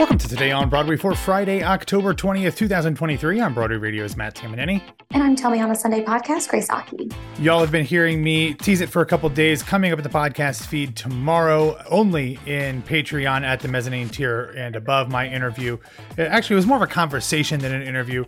Welcome to Today on Broadway for Friday, October 20th, 2023. I'm Broadway Radio's Matt Tamanini. And I'm Tell Me on a Sunday podcast, Grace Aki. Y'all have been hearing me tease it for a couple days, coming up at the podcast feed tomorrow, only in Patreon at the mezzanine tier and above my interview. Uh, it actually was more of a conversation than an interview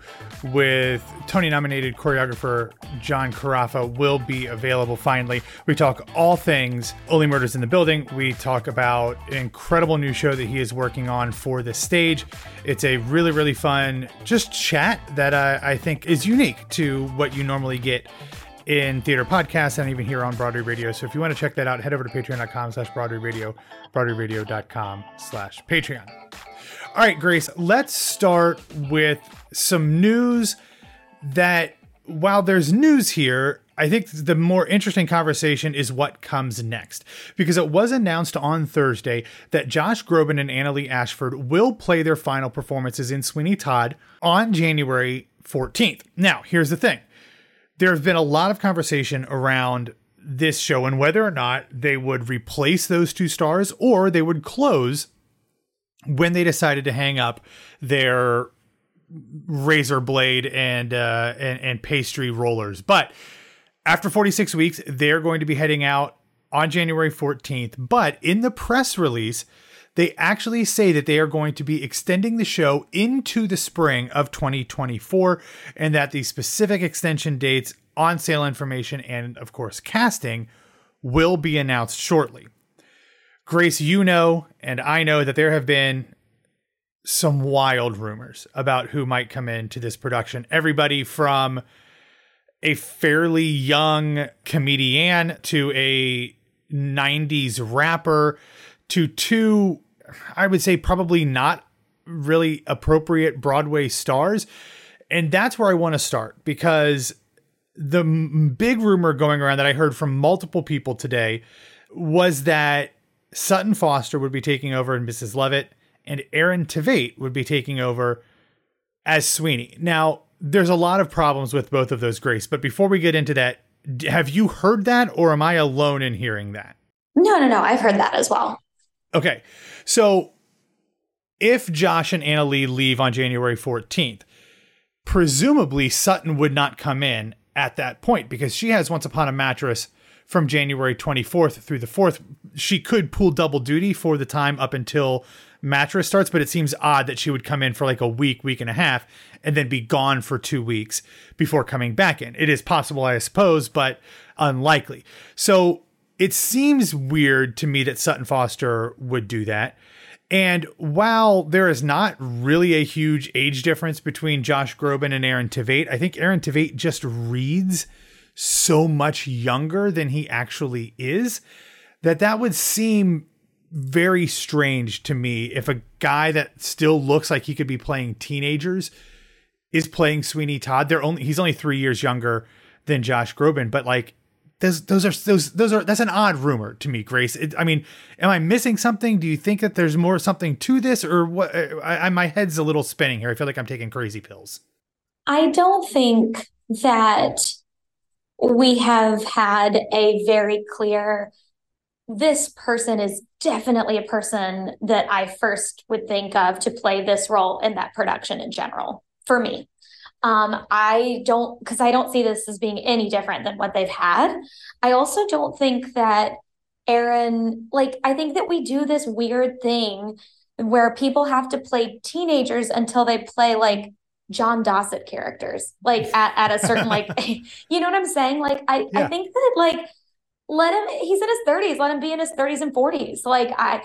with Tony nominated choreographer John Carrafa will be available finally. We talk all things Only Murders in the Building. We talk about an incredible new show that he is working on for the stage. It's a really, really fun just chat that uh, I think is unique to what you normally get in theater podcasts and even here on Broadway Radio. So if you want to check that out, head over to patreon.com slash Broadway Radio, broadwayradio.com slash Patreon. All right, Grace, let's start with some news that while there's news here, I think the more interesting conversation is what comes next. Because it was announced on Thursday that Josh Groban and Annaleigh Ashford will play their final performances in Sweeney Todd on January 14th. Now, here's the thing there has been a lot of conversation around this show and whether or not they would replace those two stars or they would close when they decided to hang up their razor blade and uh, and, and pastry rollers. But after 46 weeks, they're going to be heading out on January 14th. But in the press release, they actually say that they are going to be extending the show into the spring of 2024 and that the specific extension dates, on sale information, and of course, casting will be announced shortly. Grace, you know, and I know that there have been some wild rumors about who might come into this production. Everybody from a fairly young comedian to a 90s rapper to two, I would say, probably not really appropriate Broadway stars. And that's where I want to start because the m- big rumor going around that I heard from multiple people today was that Sutton Foster would be taking over in Mrs. Lovett and Aaron Tveit would be taking over as Sweeney. Now, there's a lot of problems with both of those, Grace, but before we get into that, have you heard that or am I alone in hearing that? No, no, no. I've heard that as well. Okay. So if Josh and Annaleigh leave on January 14th, presumably Sutton would not come in at that point because she has Once Upon a Mattress from January 24th through the 4th. She could pull double duty for the time up until mattress starts, but it seems odd that she would come in for like a week, week and a half, and then be gone for two weeks before coming back in. It is possible, I suppose, but unlikely. So it seems weird to me that Sutton Foster would do that. And while there is not really a huge age difference between Josh Groban and Aaron Tveit, I think Aaron Tveit just reads so much younger than he actually is that that would seem very strange to me if a guy that still looks like he could be playing teenagers is playing Sweeney Todd. They're only he's only three years younger than Josh Groban, but like those those are those those are that's an odd rumor to me, Grace. It, I mean, am I missing something? Do you think that there's more something to this, or what? I, I, my head's a little spinning here. I feel like I'm taking crazy pills. I don't think that we have had a very clear this person is definitely a person that I first would think of to play this role in that production in general for me. Um, I don't, because I don't see this as being any different than what they've had. I also don't think that Aaron, like, I think that we do this weird thing where people have to play teenagers until they play like John Dossett characters, like at, at a certain, like, you know what I'm saying? Like, I, yeah. I think that, like, let him he's in his 30s let him be in his 30s and 40s like i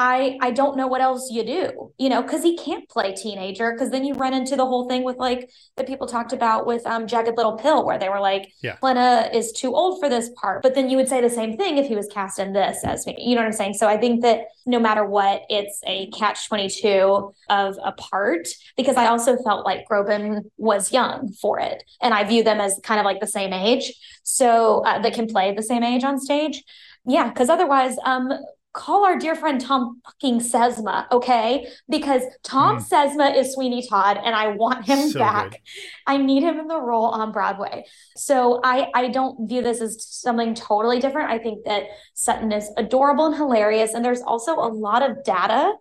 I I don't know what else you do, you know, because he can't play teenager. Because then you run into the whole thing with like that people talked about with um Jagged Little Pill, where they were like, yeah. Lena is too old for this part. But then you would say the same thing if he was cast in this as me. You know what I'm saying? So I think that no matter what, it's a catch twenty two of a part. Because I also felt like Groban was young for it, and I view them as kind of like the same age, so uh, that can play the same age on stage. Yeah, because otherwise, um, call our dear friend Thom fucking Sesma, okay? Because Thom mm. Sesma is Sweeney Todd and I want him so back. Good. I need him in the role on Broadway. So I I don't view this as something totally different. I think that Sutton is adorable and hilarious and there's also a lot of data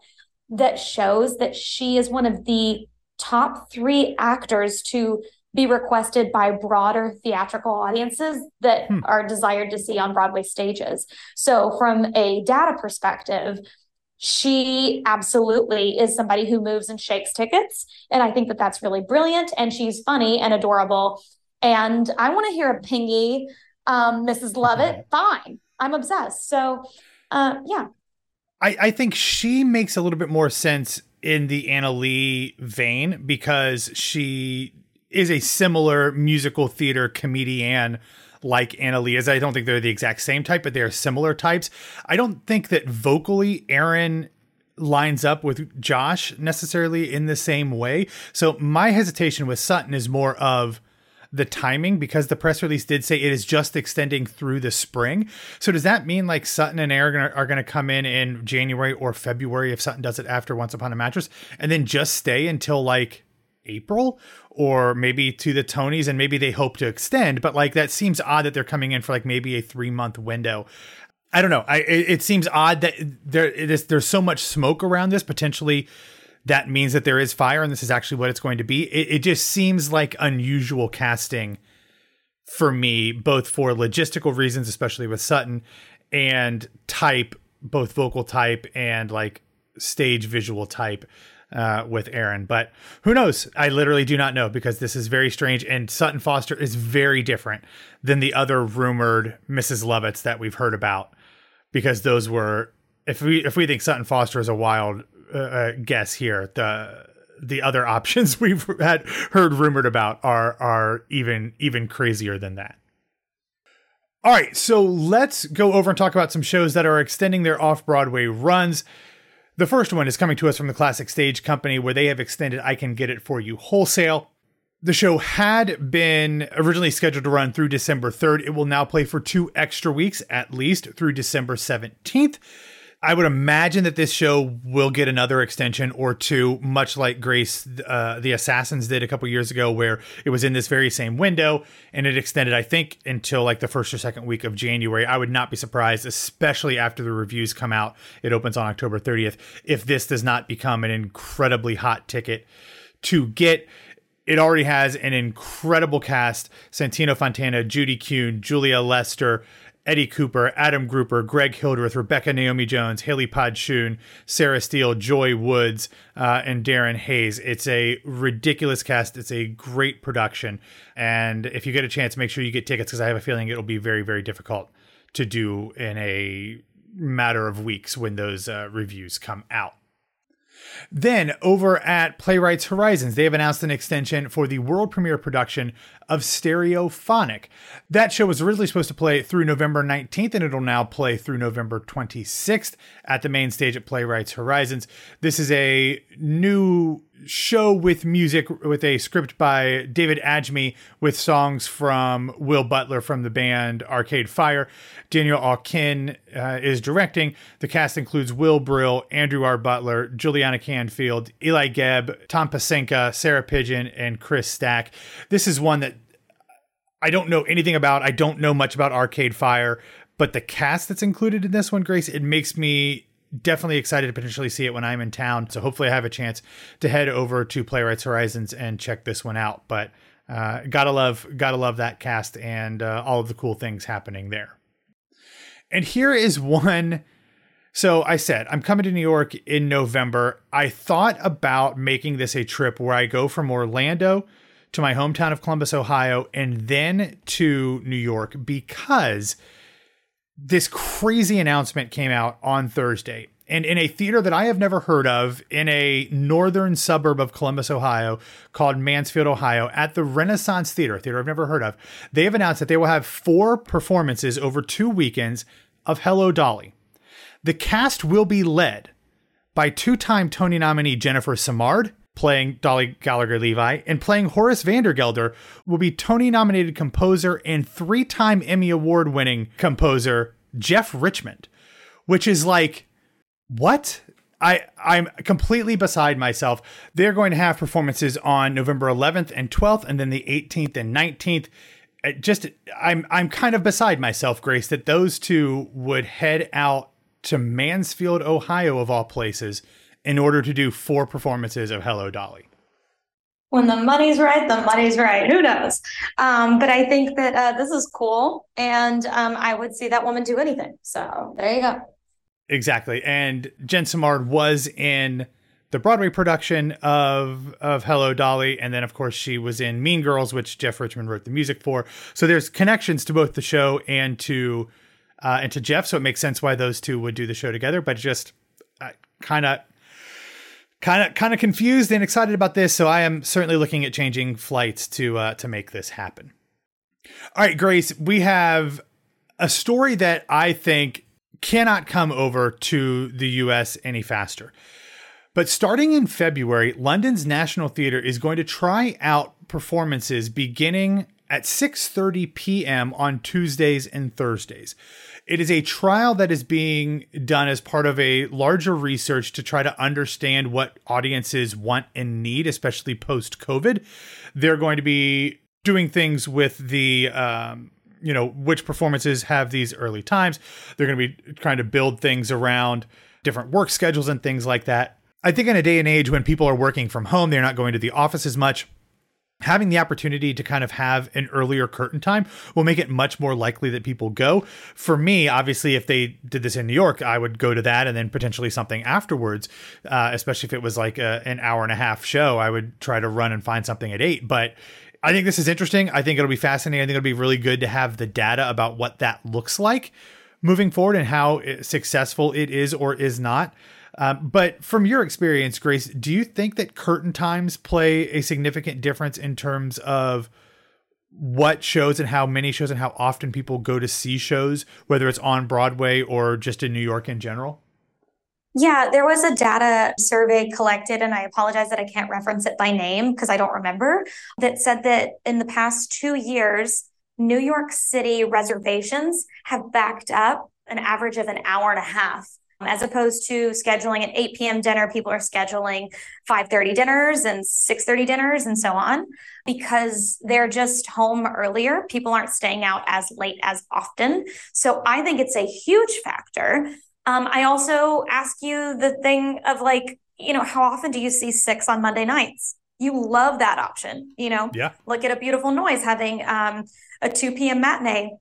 that shows that she is one of the top three actors to be requested by broader theatrical audiences that hmm. are desired to see on Broadway stages. So, from a data perspective, she absolutely is somebody who moves and shakes tickets. And I think that that's really brilliant. And she's funny and adorable. And I want to hear a pingy, um, Mrs. Lovett. Fine. I'm obsessed. So, uh, yeah. I, I think she makes a little bit more sense in the Annaleigh vein because she is a similar musical theater comedian like Annaleigh is. I don't think they're the exact same type, but they're similar types. I don't think that vocally Aaron lines up with Josh necessarily in the same way. So my hesitation with Sutton is more of the timing because the press release did say it is just extending through the spring. So does that mean like Sutton and Aaron are going to come in in January or February if Sutton does it after Once Upon a Mattress and then just stay until like April or maybe to the Tonys and maybe they hope to extend, but like that seems odd that they're coming in for like maybe a 3 month window. I don't know. I it, it seems odd that there is there's so much smoke around this potentially that means that there is fire and this is actually what it's going to be. It, it just seems like unusual casting for me, both for logistical reasons, especially with Sutton, and type, both vocal type and like stage visual type uh, with Aaron. But who knows? I literally do not know because this is very strange. And Sutton Foster is very different than the other rumored Mrs. Lovetts that we've heard about because those were. If we if we think Sutton Foster is a wild uh, uh guess here, the the other options we've had heard rumored about are are even even crazier than that. All right, so let's go over and talk about some shows that are extending their off Broadway runs. The first one is coming to us from the Classic Stage Company, where they have extended I Can Get It For You wholesale. The show had been originally scheduled to run through December 3rd. It will now play for two extra weeks, at least through December 17th. I would imagine that this show will get another extension or two, much like Grace, uh, the Assassins did a couple years ago, where it was in this very same window and it extended, I think, until like the first or second week of January. I would not be surprised, especially after the reviews come out. It opens on October 30th. If this does not become an incredibly hot ticket to get it already has an incredible cast Santino Fontana, Judy Kuhn, Julia Lester, Eddie Cooper, Adam Grupper, Greg Hildreth, Rebecca Naomi Jones, Hayley Podschun, Sarah Steele, Joy Woods, uh, and Darren Hayes. It's a ridiculous cast. It's a great production. And if you get a chance, make sure you get tickets because I have a feeling it'll be very, very difficult to do in a matter of weeks when those uh, reviews come out. Then, over at Playwrights Horizons, they have announced an extension for the world premiere production of Stereophonic. That show was originally supposed to play through November 19th, and it'll now play through November 26th at the main stage at Playwrights Horizons. This is a new show with music with a script by David Adjmi with songs from Will Butler from the band Arcade Fire. Daniel Aukin uh, is directing. The cast includes Will Brill, Andrew R. Butler, Juliana Canfield, Eli Gelb, Tom Pecinka, Sarah Pidgeon, and Chris Stack. This is one that I don't know anything about. I don't know much about Arcade Fire, but the cast that's included in this one, Grace, it makes me definitely excited to potentially see it when I'm in town. So hopefully I have a chance to head over to Playwrights Horizons and check this one out. But uh, gotta love, gotta love that cast and uh, all of the cool things happening there. And here is one. So I said, I'm coming to New York in November. I thought about making this a trip where I go from Orlando to my hometown of Columbus, Ohio, and then to New York because this crazy announcement came out on Thursday. And in a theater that I have never heard of in a northern suburb of Columbus, Ohio, called Mansfield, Ohio, at the Renaissance Theater, a theater I've never heard of, they have announced that they will have four performances over two weekends of Hello Dolly. The cast will be led by two time Tony nominee Jennifer Simard, playing Dolly Gallagher Levi, and playing Horace Vandergelder will be Tony nominated composer and three time Emmy Award winning composer Jeff Richmond, which is like, what? I, I'm completely beside myself. They're going to have performances on November 11th and 12th, and then the 18th and 19th. It just, I'm, I'm kind of beside myself, Grace, that those two would head out to Mansfield, Ohio, of all places, in order to do four performances of Hello Dolly? When the money's right, the money's right. Who knows? Um, but I think that uh, this is cool, and um, I would see that woman do anything. So there you go. Exactly. And Jen Simard was in the Broadway production of of Hello Dolly, and then of course she was in Mean Girls, which Jeff Richmond wrote the music for. So there's connections to both the show and to uh, and to Jeff, so it makes sense why those two would do the show together. But just kind of kind of kind of confused and excited about this, so I am certainly looking at changing flights to uh, to make this happen. All right, Grace, we have a story that I think cannot come over to the US any faster. But starting in February, London's National Theatre is going to try out performances beginning at 6:30 p.m. on Tuesdays and Thursdays. It is a trial that is being done as part of a larger research to try to understand what audiences want and need, especially post COVID. They're going to be doing things with the um, you know which performances have these early times. They're going to be trying to build things around different work schedules and things like that. I think in a day and age when people are working from home, they're not going to the office as much. Having the opportunity to kind of have an earlier curtain time will make it much more likely that people go. For me, obviously, if they did this in New York, I would go to that and then potentially something afterwards, uh, especially if it was like a, an hour and a half show. I would try to run and find something at eight. But I think this is interesting. I think it'll be fascinating. I think it'll be really good to have the data about what that looks like moving forward and how successful it is or is not. Um, but from your experience, Grace, do you think that curtain times play a significant difference in terms of what shows and how many shows and how often people go to see shows, whether it's on Broadway or just in New York in general? Yeah, there was a data survey collected, and I apologize that I can't reference it by name because I don't remember, that said that in the past two years, New York City reservations have backed up an average of an hour and a half as opposed to scheduling an 8 p.m. dinner, people are scheduling 5:30 dinners and 6:30 dinners and so on because they're just home earlier. People aren't staying out as late as often. So I think it's a huge factor. Um, I also ask you the thing of like, you know, how often do you see six on Monday nights? You love that option, you know? Yeah. Look at a beautiful noise having um, a 2 p.m. matinee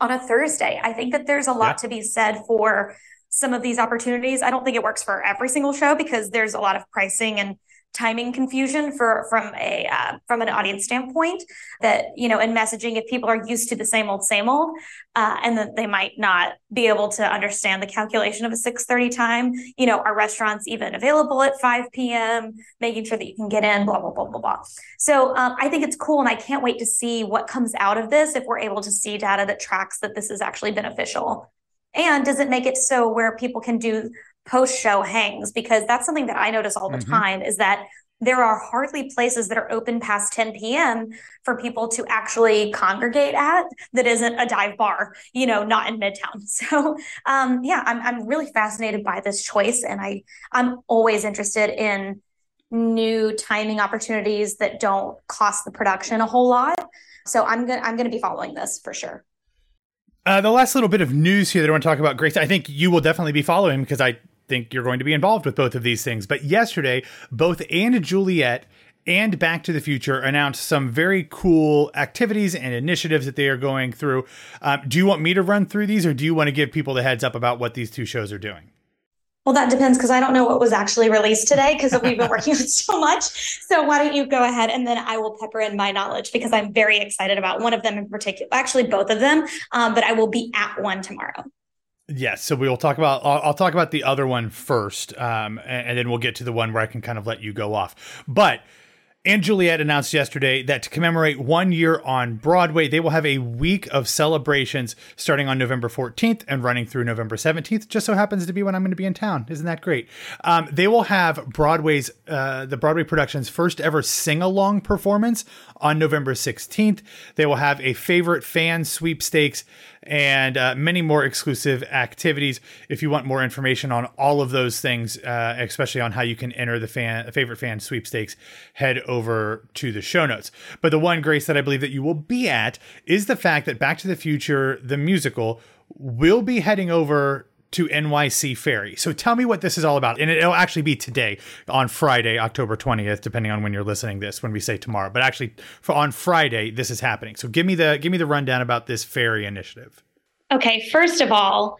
on a Thursday. I think that there's a lot yeah. to be said for some of these opportunities. I don't think it works for every single show because there's a lot of pricing and timing confusion for from a uh, from an audience standpoint that you know in messaging if people are used to the same old same old uh, and that they might not be able to understand the calculation of a 6.30 time you know are restaurants even available at 5 p.m making sure that you can get in blah blah blah blah blah so um, i think it's cool and i can't wait to see what comes out of this if we're able to see data that tracks that this is actually beneficial and does it make it so where people can do post show hangs? Because that's something that I notice all the mm-hmm. time is that there are hardly places that are open past 10 p.m. for people to actually congregate at that isn't a dive bar, you know, not in Midtown. So, um, yeah, I'm, I'm really fascinated by this choice. And I, I'm always interested in new timing opportunities that don't cost the production a whole lot. So I'm going to, I'm going to be following this for sure. Uh, the last little bit of news here that I want to talk about, Grace, I think you will definitely be following because I think you're going to be involved with both of these things. But yesterday, both and Juliet and Back to the Future announced some very cool activities and initiatives that they are going through. Um, do you want me to run through these, or do you want to give people the heads up about what these two shows are doing? Well, that depends because I don't know what was actually released today because we've been working on so much. So why don't you go ahead and then I will pepper in my knowledge because I'm very excited about one of them in particular, actually both of them. Um, but I will be at one tomorrow. Yes, so we will talk about. I'll, I'll talk about the other one first, um, and, and then we'll get to the one where I can kind of let you go off. But and Juliet announced yesterday that to commemorate one year on Broadway, they will have a week of celebrations starting on November 14th and running through November 17th. Just so happens to be when I'm going to be in town. Isn't that great? Um, they will have Broadway's, uh, the Broadway production's first ever sing along performance on November 16th. They will have a favorite fan sweepstakes and uh, many more exclusive activities. If you want more information on all of those things, uh, especially on how you can enter the fan favorite fan sweepstakes, head over to the show notes. But the one grace that I believe that you will be at is the fact that Back to the Future, the musical, will be heading over to NYC Ferry. So tell me what this is all about. And it'll actually be today on Friday, October 20th, depending on when you're listening this, when we say tomorrow. But actually on Friday, this is happening. So give me the give me the rundown about this ferry initiative. Okay, first of all,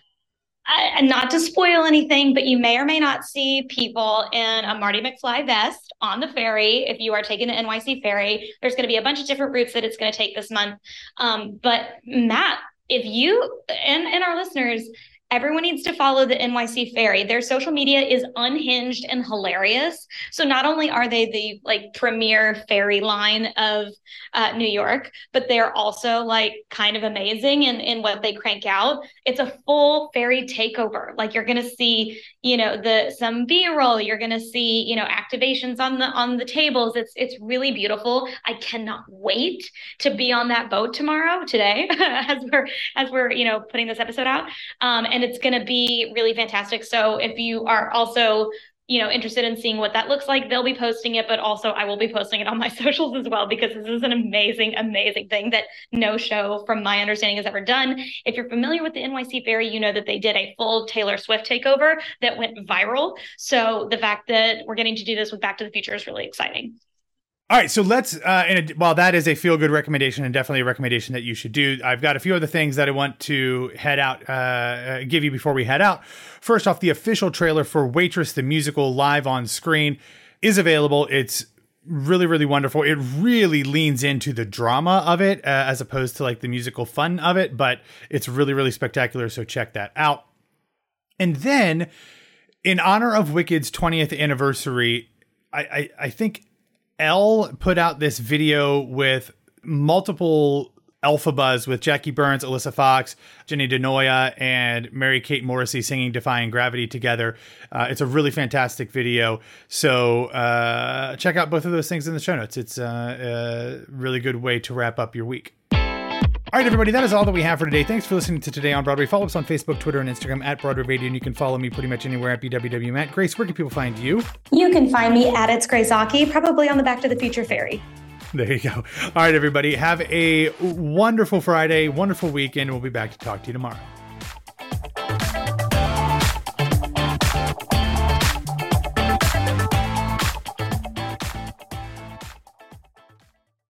and not to spoil anything, but you may or may not see people in a Marty McFly vest on the ferry if you are taking the NYC ferry. There's going to be a bunch of different routes that it's going to take this month. Um, but Matt, if you and, and our listeners, everyone needs to follow the NYC Ferry. Their social media is unhinged and hilarious. So not only are they the like premier ferry line of uh, New York, but they're also like kind of amazing in, in what they crank out. It's a full ferry takeover. Like you're gonna see, you know, the some B-roll, you're gonna see, you know, activations on the on the tables. It's it's really beautiful. I cannot wait to be on that boat tomorrow, today, as we're as we're, you know, putting this episode out. Um, and and it's going to be really fantastic. So if you are also you know interested in seeing what that looks like they'll be posting it but also i will be posting it on my socials as well because this is an amazing amazing thing that no show from my understanding has ever done. If you're familiar with the nyc ferry you know that they did a full taylor swift takeover that went viral. So the fact that we're getting to do this with back to the future is really exciting all right, so let's. Uh, while that is a feel good recommendation and definitely a recommendation that you should do, I've got a few other things that I want to head out, uh, uh, give you before we head out. First off, the official trailer for Waitress the musical live on screen is available. It's really really wonderful. It really leans into the drama of it uh, as opposed to like the musical fun of it, but it's really really spectacular. So check that out. And then, in honor of Wicked's 20th anniversary, I, I, I think Elle put out this video with multiple Elphabas with Jackie Burns, Alyssa Fox, Jenny DiNoia, and Mary Kate Morrissey singing Defying Gravity together. Uh, it's a really fantastic video. So uh, check out both of those things in the show notes. It's uh, a really good way to wrap up your week. All right, everybody, that is all that we have for today. Thanks for listening to Today on Broadway. Follow us on Facebook, Twitter, and Instagram at Broadway Radio, and you can follow me pretty much anywhere at BWW Matt. Grace, where can people find you? You can find me at It's Grace Aki, probably on the Back to the Future Ferry. There you go. All right, everybody, have a wonderful Friday, wonderful weekend. We'll be back to talk to you tomorrow.